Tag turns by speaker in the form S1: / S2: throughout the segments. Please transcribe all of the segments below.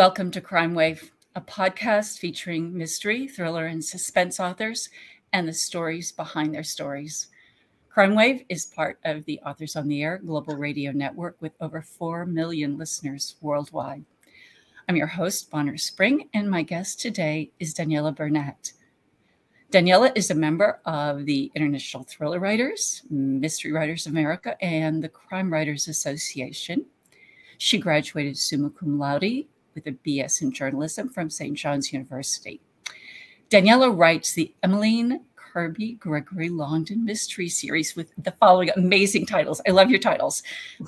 S1: Welcome to Crime Wave, a podcast featuring mystery, thriller, and suspense authors and the stories behind their stories. Crime Wave is part of the Authors on the Air global radio network with over 4 million listeners worldwide. I'm your host, Bonnar Spring, and my guest today is Daniella Bernett. Daniella is a member of the International Thriller Writers, Mystery Writers America, and the Crime Writers Association. She graduated summa cum laude with a BS in journalism from St. John's University. Daniella writes the Emmeline Kirby Gregory Longdon mystery series with the following amazing titles. I love your titles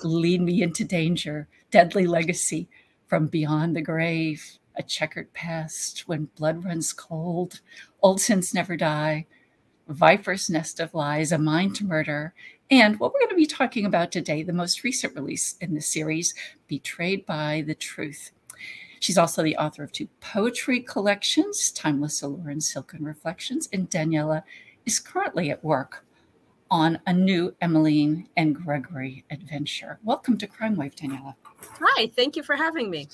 S1: Lead Me into Danger, Deadly Legacy, From Beyond the Grave, A Checkered Past, When Blood Runs Cold, Old Sins Never Die, Viper's Nest of Lies, A Mind to Murder, and what we're going to be talking about today, the most recent release in the series, Betrayed by the Truth. She's also the author of two poetry collections, Timeless Allure and Silken Reflections. And Daniella is currently at work on a new Emmeline and Gregory adventure. Welcome to Crime Wave, Daniella.
S2: Hi, thank you for having me.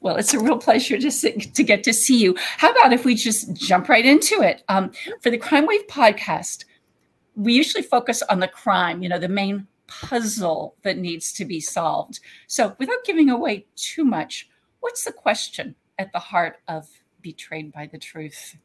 S1: Well, it's a real pleasure to, see, to get to see you. How about if we just jump right into it? Um, for the Crime Wave podcast, we usually focus on the crime, you know, the main puzzle that needs to be solved. So, without giving away too much, What's the question at the heart of Betrayed by the Truth?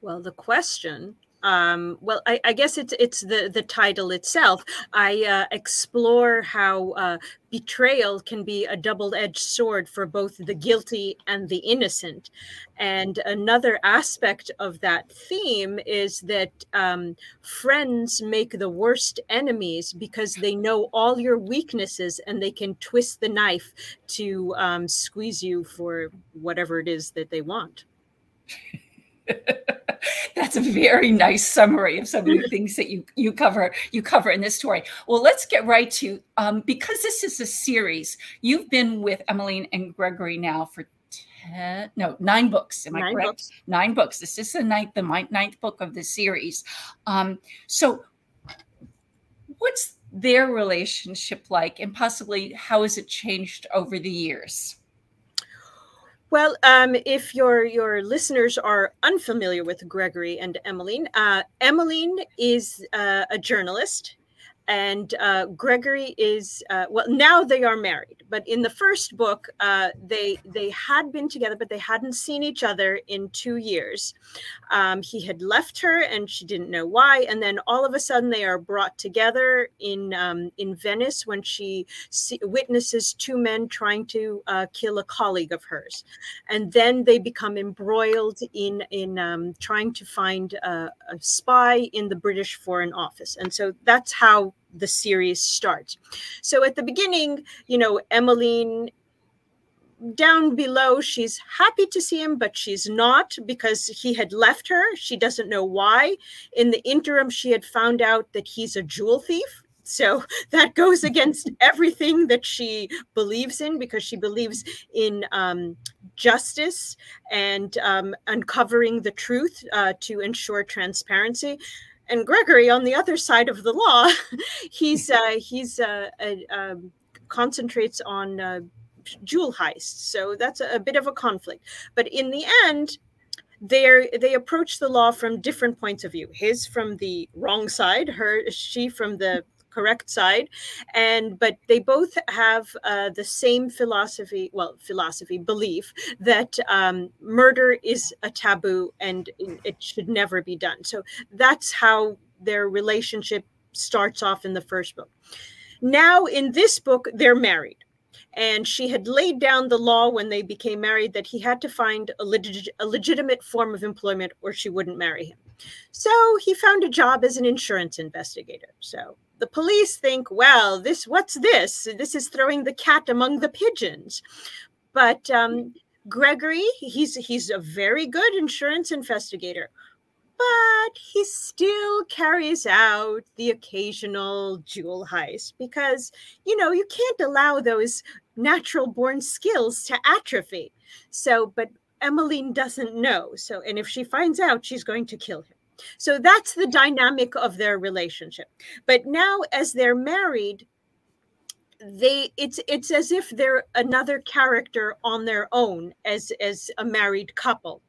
S2: Well, the question um, well, I, I, guess it's it's the the title itself. I uh, explore how uh, betrayal can be a double edged sword for both the guilty and the innocent. And another aspect of that theme is that um, friends make the worst enemies because they know all your weaknesses and they can twist the knife to um, squeeze you for whatever it is that they want.
S1: That's a very nice summary of some of the things that you you cover you cover in this story. Well, let's get right to um, because this is a series. You've been with Emmeline and Gregory now for ten, no, nine books. Am I nine correct? Books. Nine books. This is the ninth, the ninth book of the series. Um, so, what's their relationship like, and possibly how has it changed over the years?
S2: Well, um, if your your listeners are unfamiliar with Gregory and Emmeline, uh, Emmeline is uh, a journalist and uh, Gregory is uh, well now they are married, but in the first book uh, they they had been together, but they hadn't seen each other in two years. Um, he had left her, and she didn't know why. And then all of a sudden they are brought together in um, in Venice when she see, witnesses two men trying to uh, kill a colleague of hers, and then they become embroiled in in um, trying to find a, a spy in the British Foreign Office, and so that's how the series starts. So at the beginning, you know, Emmeline down below she's happy to see him but she's not because he had left her. She doesn't know why. In the interim she had found out that he's a jewel thief. So that goes against everything that she believes in because she believes in um, justice and um, uncovering the truth uh, to ensure transparency and Gregory on the other side of the law, he's uh, he's uh, um, concentrates on uh, jewel heists. So that's a, a, bit of a conflict. But in the end, they they approach the law from different points of view. His from the wrong side, her she from the correct side and but they both have uh, the same philosophy well philosophy belief that um, murder is a taboo and it should never be done so that's how their relationship starts off in the first book now in this book they're married and she had laid down the law when they became married that he had to find a, leg- a, legitimate form of employment or she wouldn't marry him. So he found a job as an insurance investigator. So the police think, well, this what's this? This is throwing the cat among the pigeons. But um, Gregory, he's he's a very good insurance investigator, but he still carries out the occasional jewel heist because you know you can't allow those natural born skills to atrophy. So, but Emmeline doesn't know. So, and if she finds out, she's going to kill him. So that's the dynamic of their relationship. But now, as they're married, they it's it's as if they're another character on their own as as a married couple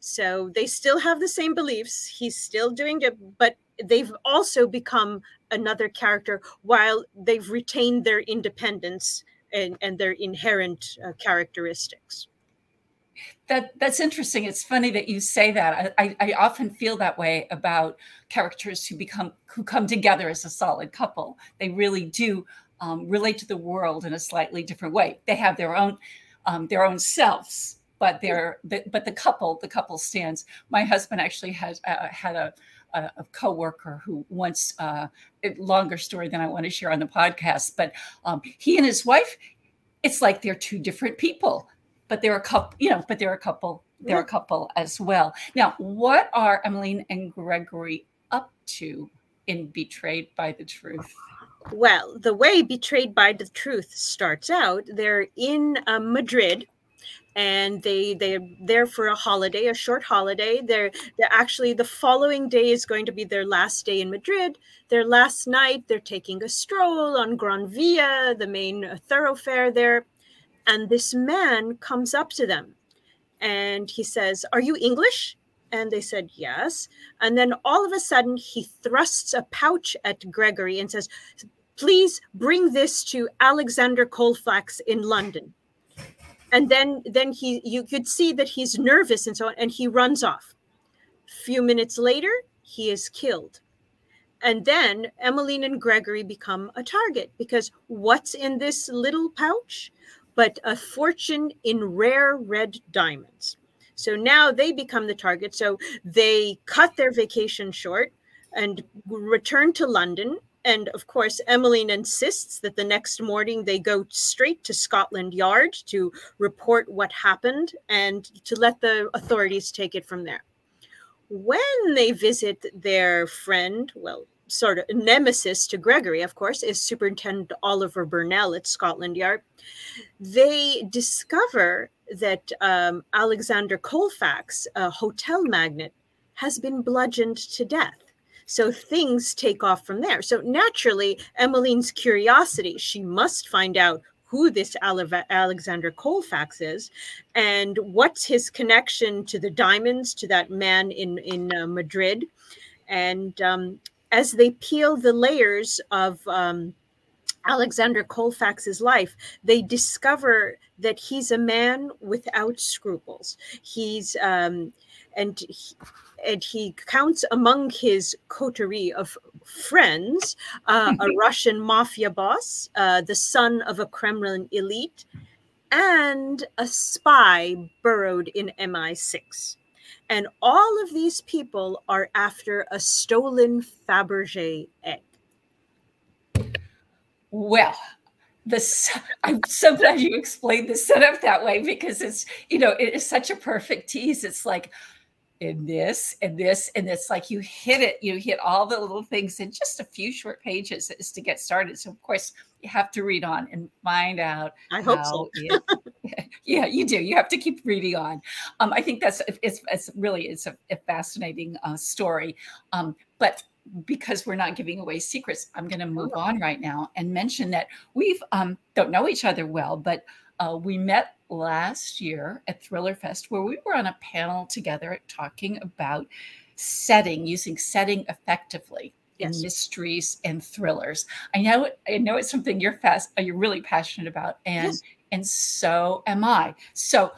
S2: so they still have the same beliefs he's still doing it but they've also become another character while they've retained their independence and, and their inherent uh, characteristics
S1: that that's interesting. It's funny that you say that. I, I, I, often feel that way about characters who become who come together as a solid couple. They really do um, relate to the world in a slightly different way. They have their own um, their own selves, but they're the, but the couple the couple stands. My husband actually has uh, had a a, a coworker who once uh, longer story than I want to share on the podcast, but um, he and his wife, it's like they're two different people, but they're a couple, you know, but there are a couple. They're a couple as well. Now, what are Emmeline and Gregory up to in Betrayed by the Truth?
S2: Well, the way Betrayed by the Truth starts out, they're in uh, Madrid and they they're there for a holiday, a short holiday. They're they're actually the following day is going to be their last day in Madrid. Their last night, they're taking a stroll on Gran Via, the main uh, thoroughfare there, and this man comes up to them, and he says, "Are you English?" And they said, Yes. And then all of a sudden, he thrusts a pouch at Gregory and says, Please bring this to Alexander Colfax in London and then then he you could see that he's nervous and so on and he runs off a few minutes later he is killed and then emmeline and gregory become a target because what's in this little pouch but a fortune in rare red diamonds. So now they become the target. So they cut their vacation short and return to london. And of course, Emmeline insists that the next morning they go straight to Scotland Yard to report what happened and to let the authorities take it from there. When they visit their friend, well, sort of nemesis to Gregory, of course, is Superintendent Oliver Burnell at Scotland Yard. They discover that um, Alexander Colfax, a hotel magnate, has been bludgeoned to death. So things take off from there. So naturally, Emmeline's curiosity, she must find out who this Alexander Colfax is and what's his connection to the diamonds, to that man in, in uh, Madrid. And um, as they peel the layers of um, Alexander Colfax's life, they discover that he's a man without scruples. He's um, and he, and he counts among his coterie of friends uh, a Russian mafia boss, uh, the son of a Kremlin elite, and a spy burrowed in MI6. And all of these people are after a stolen Fabergé egg.
S1: Well, this I'm so glad you explained the setup that way because it's you know it is such a perfect tease. It's like in this and this and it's like you hit it you hit all the little things in just a few short pages is to get started so of course you have to read on and find out
S2: i hope so
S1: it, yeah you do you have to keep reading on um, i think that's it's, it's really it's a, a fascinating uh, story um, but because we're not giving away secrets i'm going to move on right now and mention that we've um, don't know each other well but uh, we met last year at Thriller Fest where we were on a panel together talking about setting, using setting effectively yes. in mysteries and thrillers. I know I know it's something you're fast you're really passionate about and yes. And so am I. So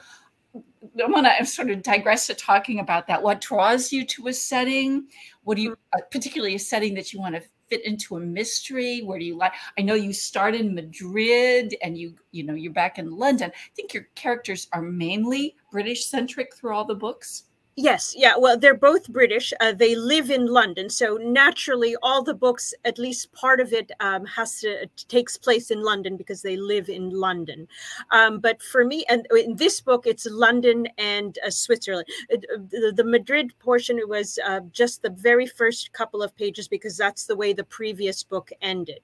S1: I want to sort of digress to talking about that. What draws you to a setting? What do you, mm-hmm. uh, particularly a setting that you want to fit into a mystery? Where do you like? I know you start in Madrid and you, you know, you're back in London. I think your characters are mainly British centric through all the books.
S2: Yes, yeah. Well, they're both British. Uh, they live in London, so naturally, all the books, at least part of it, um, has to takes place in London because they live in London. Um, but for me, and in this book, it's London and uh, Switzerland. Uh, the, the, Madrid portion was uh, just the very first couple of pages because that's the way the previous book ended.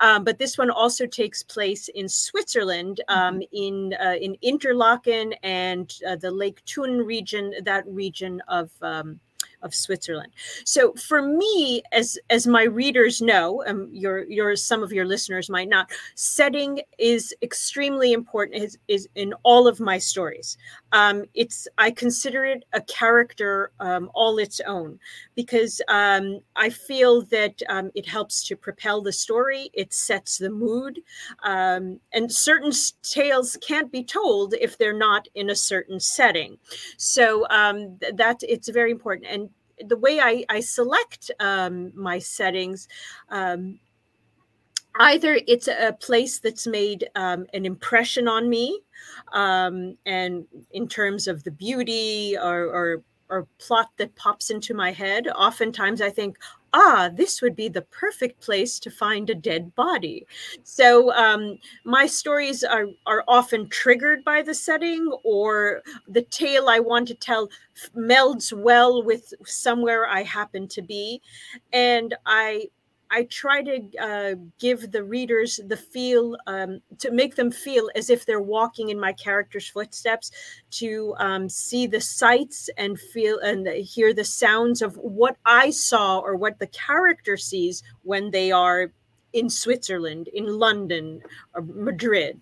S2: Um, but this one also takes place in Switzerland, um, mm-hmm. in uh, in Interlaken and uh, the Lake Thun region. That region region of um, of Switzerland. So for me, as as my readers know, um, your your some of your listeners might not, setting is extremely important. Is is in all of my stories. Um, it's I consider it a character um, all its own because um, I feel that um, it helps to propel the story. It sets the mood, um, and certain tales can't be told if they're not in a certain setting. So um, that it's very important. And the way I, I select my settings, either it's a place that's made um, an impression on me, um, and in terms of the beauty or, or or plot that pops into my head. Oftentimes, I think, ah, this would be the perfect place to find a dead body. So um, my stories are, are often triggered by the setting, or the tale I want to tell melds well with somewhere I happen to be. And I I try to uh, give the readers the feel um, to make them feel as if they're walking in my character's footsteps, to um, see the sights and feel and hear the sounds of what I saw or what the character sees when they are in Switzerland, in London, or Madrid.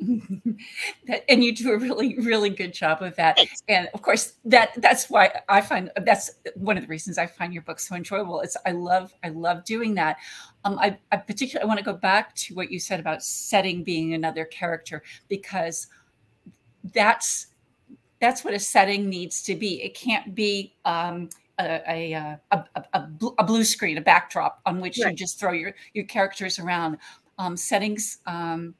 S1: and you do a really really good job of that. And of course that that's why i find that's one of the reasons i find your book so enjoyable. It's i love i love doing that. Um i, I particularly i want to go back to what you said about setting being another character because that's that's what a setting needs to be. It can't be um a, a, a, a, a blue screen, a backdrop on which right. you just throw your, your characters around. Um, settings um,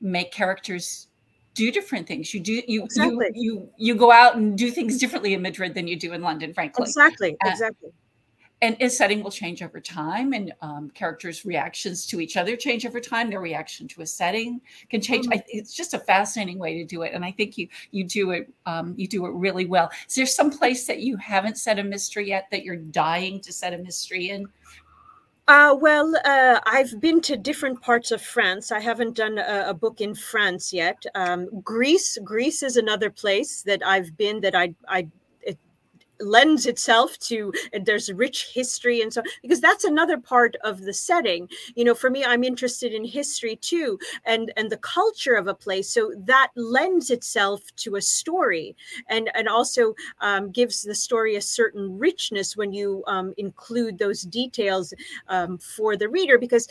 S1: make characters do different things. You do you exactly. you you you go out and do things differently in Madrid than you do in London, frankly.
S2: Exactly, uh, exactly.
S1: And its setting will change over time, and um, characters' reactions to each other change over time. Their reaction to a setting can change. Mm-hmm. I, it's just a fascinating way to do it, and I think you you do it um, you do it really well. Is there some place that you haven't set a mystery yet that you're dying to set a mystery in?
S2: Uh, well, uh, I've been to different parts of France. I haven't done a, a book in France yet. Um, Greece, Greece is another place that I've been that I I lends itself to there's rich history and so because that's another part of the setting. You know for me i'm interested in history too and and the culture of a place. So that lends itself to a story and and also um, gives the story a certain richness when you um, include those details um, for the reader because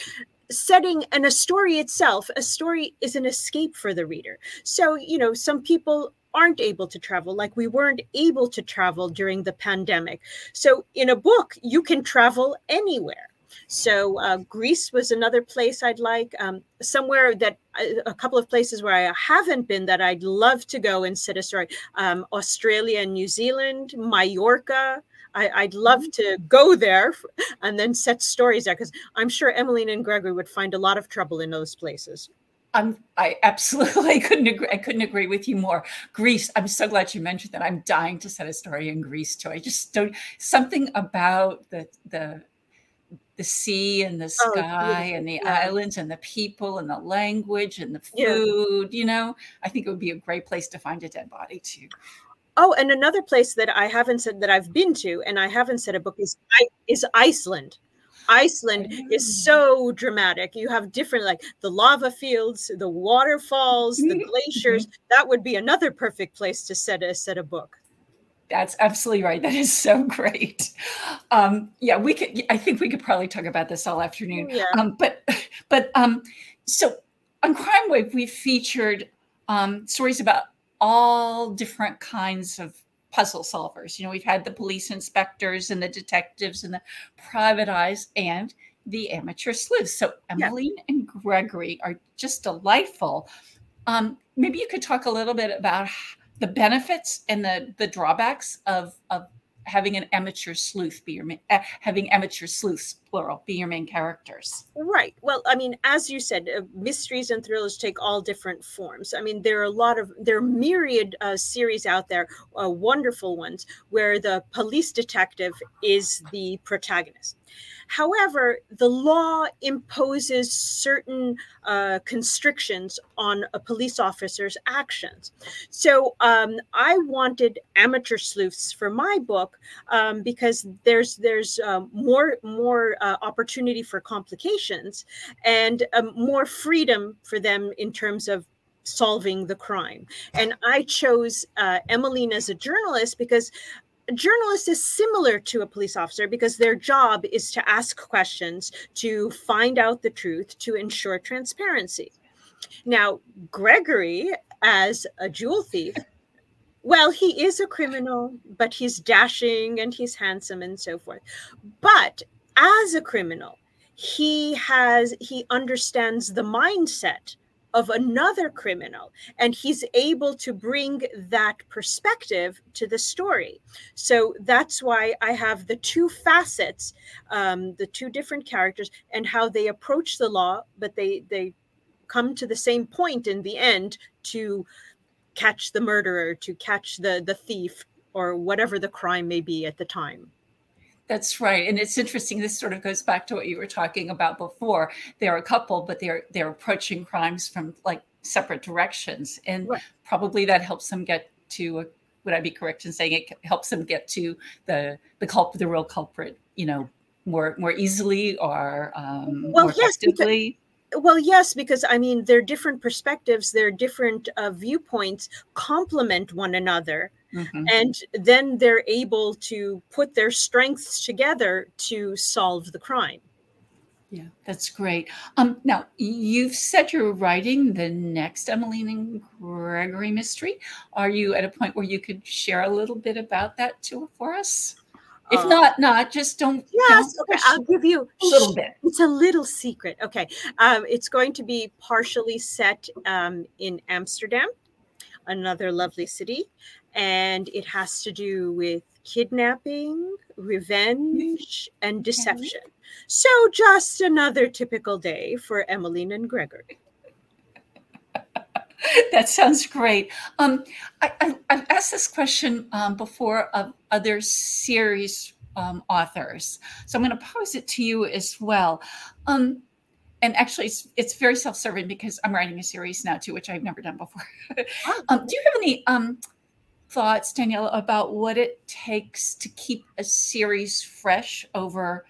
S2: setting and a story itself a story is an escape for the reader. So you know some people aren't able to travel, like we weren't able to travel during the pandemic. So, in a book, you can travel anywhere. So, uh, Greece was another place I'd like. Um, somewhere that uh, a couple of places where I haven't been that I'd love to go and set a story. Um, Australia and New Zealand, Mallorca. I, would love to go there and then set stories there because I'm sure Emmeline and Gregory would find a lot of trouble in those places.
S1: I'm, I absolutely couldn't agree. I couldn't agree with you more. Greece. I'm so glad you mentioned that. I'm dying to set a story in Greece too. I just don't something about the the the sea and the oh, sky oh, and the yeah. islands and the people and the language and the food. Yeah. You know, I think it would be a great place to find a dead body too.
S2: Oh, and another place that I haven't said that I've been to and I haven't said a book is is Iceland. Iceland is so dramatic. You have different, like the lava fields, the waterfalls, the glaciers. That would be another perfect place to set a set a book.
S1: That's absolutely right. That is so great. Um, yeah, we could. I think we could probably talk about this all afternoon.
S2: Yeah.
S1: Um, but, but um, so on Crime Wave, we featured um, stories about all different kinds of puzzle solvers. You know, we've had the police inspectors and the detectives and the private eyes and the amateur sleuths. So Emmeline yeah. and Gregory are just delightful. Um, maybe you could talk a little bit about the benefits and the the drawbacks of of having an amateur sleuth be your uh, having amateur sleuths plural, be your main characters.
S2: Right. Well, I mean, as you said, uh, mysteries and thrillers take all different forms. I mean, there are a lot of there are myriad uh, series out there, uh, wonderful ones, where the police detective is the protagonist. However, the law imposes certain uh, constrictions on a police officer's actions. So um, I wanted amateur sleuths for my book um, because there's there's um, more more uh, opportunity for complications and um, more freedom for them in terms of solving the crime. And I chose uh, Emmeline as a journalist because a journalist is similar to a police officer because their job is to ask questions, to find out the truth, to ensure transparency. Now, Gregory, as a jewel thief, well, he is a criminal, but he's dashing and he's handsome and so forth. But as a criminal, he has he understands the mindset of another criminal and he's able to bring that perspective to the story. So that's why i have the two facets um, the two different characters and how they approach the law but they they come to the same point in the end to catch the murderer to catch the the thief or whatever the crime may be at the time
S1: that's right. And it's interesting. This sort of goes back to what you were talking about before. They're a couple, but they're they're approaching crimes from like separate directions. And right. probably that helps them get to a, would I be correct in saying it helps them get to the the culprit, the real culprit, you know, more more easily or um, well, more yes, effectively?
S2: Well yes because i mean their different perspectives their different uh, viewpoints complement one another Mm-hmm. And then they're able to put their strengths together to solve the crime.
S1: Yeah, that's great. Um, now, you've said you're writing the next Emmeline and Gregory mystery. Are you at a point where you could share a little bit about that to for us? If uh, not, not just don't.
S2: Yes, don't okay. I'll give you
S1: a little bit.
S2: It's a little secret. Okay, um, it's going to be partially set um, in Amsterdam, another lovely city, and it has to do with kidnapping, revenge, and deception. So, just another typical day for Emmeline and Gregory.
S1: that sounds great. Um, I, have asked this question um, before of other series um, authors, so I'm going to pose it to you as well. Um, and actually, it's, it's very self-serving because I'm writing a series now too, which I've never done before. Oh. Um, do you have any um, thoughts, Daniella, about what it takes to keep a series fresh over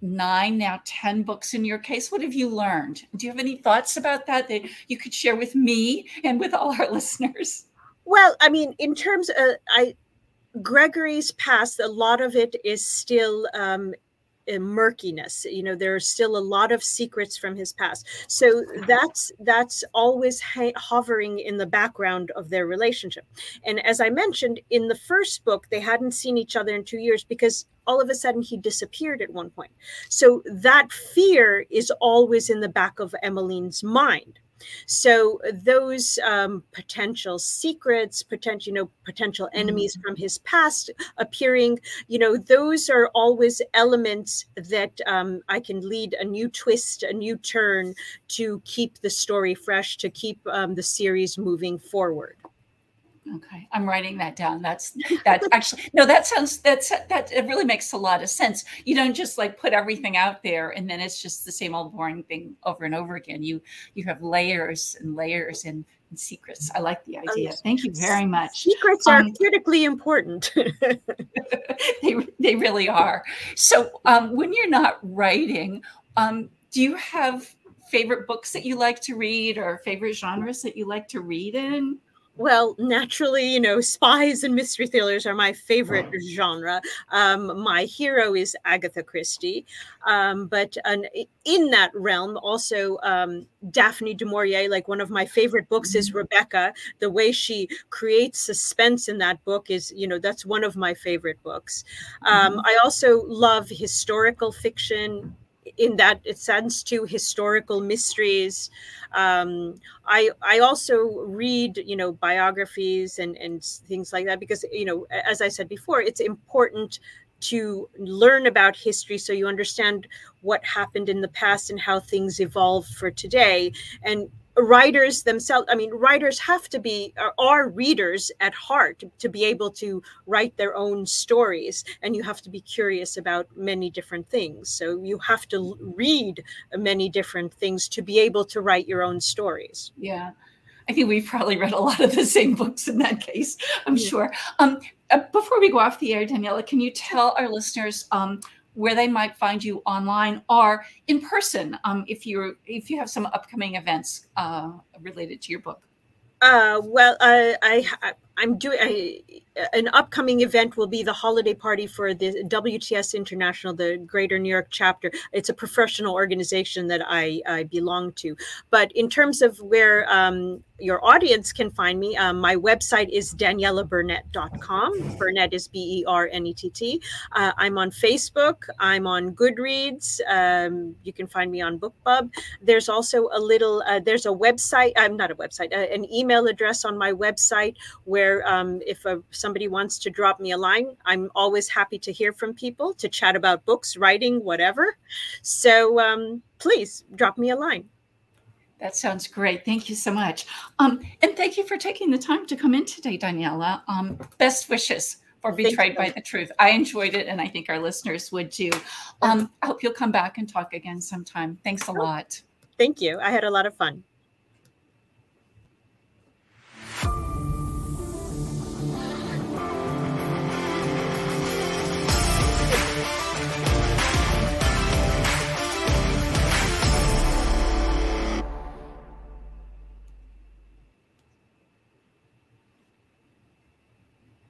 S1: nine, now 10 books in your case? What have you learned? Do you have any thoughts about that that you could share with me and with all our listeners?
S2: Well, I mean, in terms of, I, Gregory's past, a lot of it is still um, murkiness you know there are still a lot of secrets from his past. So that's that's always ha- hovering in the background of their relationship. And as i mentioned in the first book they hadn't seen each other in 2 years because all of a sudden he disappeared at one point. So that fear is always in the back of emmeline's mind so those um, potential secrets, potential, you know, potential enemies mm-hmm. from his past appearing, you know, those are always elements that um, I can lead a new twist, a new turn to keep the story fresh, to keep um, the series moving forward.
S1: Okay, I'm writing that down. That's that's actually no. That sounds that's that it really makes a lot of sense. You don't just like put everything out there and then it's just the same old boring thing over and over again. You you have layers and layers and, and secrets. I like the idea. Thank you very much.
S2: Secrets are um, critically important.
S1: they they really are. So um, when you're not writing, um, do you have favorite books that you like to read or favorite genres that you like to read in?
S2: Well, naturally, you know, spies and mystery thrillers are my favorite genre. Um, my hero is Agatha Christie, um, but an, in that realm, also um, Daphne du Maurier. Like one of my favorite books is mm-hmm. Rebecca. The way she creates suspense in that book is, you know, that's one of my favorite books. Um, mm-hmm. I also love historical fiction in that it sends to historical mysteries. Um, I I also read you know biographies and and things like that because you know as I said before, it's important to learn about history so you understand what happened in the past and how things evolved for today and writers themselves i mean writers have to be are readers at heart to be able to write their own stories and you have to be curious about many different things so you have to read many different things to be able to write your own stories
S1: yeah I think we've probably read a lot of the same books in that case, I'm yeah. sure. Um, uh, before we go off the air, Daniella, can you tell our listeners um, where they might find you online or in person um, if you if you have some upcoming events uh, related to your book.
S2: Uh, well, I, I I'm doing an upcoming event will be the holiday party for the WTS International, the Greater New York chapter. It's a professional organization that I, I belong to. But in terms of where um, your audience can find me, um, my website is daniellabernett.com. Bernett is B E R N E T T. Uh, I'm on Facebook. I'm on Goodreads. Um, you can find me on BookBub. There's also a little. Uh, there's a website. I'm uh, not a website. Uh, an email address on my website where um, if a, somebody wants to drop me a line, I'm always happy to hear from people to chat about books, writing, whatever. So um, please drop me a line.
S1: That sounds great. Thank you so much. Um, and thank you for taking the time to come in today, Daniella. Um, best wishes for Betrayed by the Truth. I enjoyed it, and I think our listeners would too. Um, I hope you'll come back and talk again sometime. Thanks a lot.
S2: Thank you. I had a lot of fun.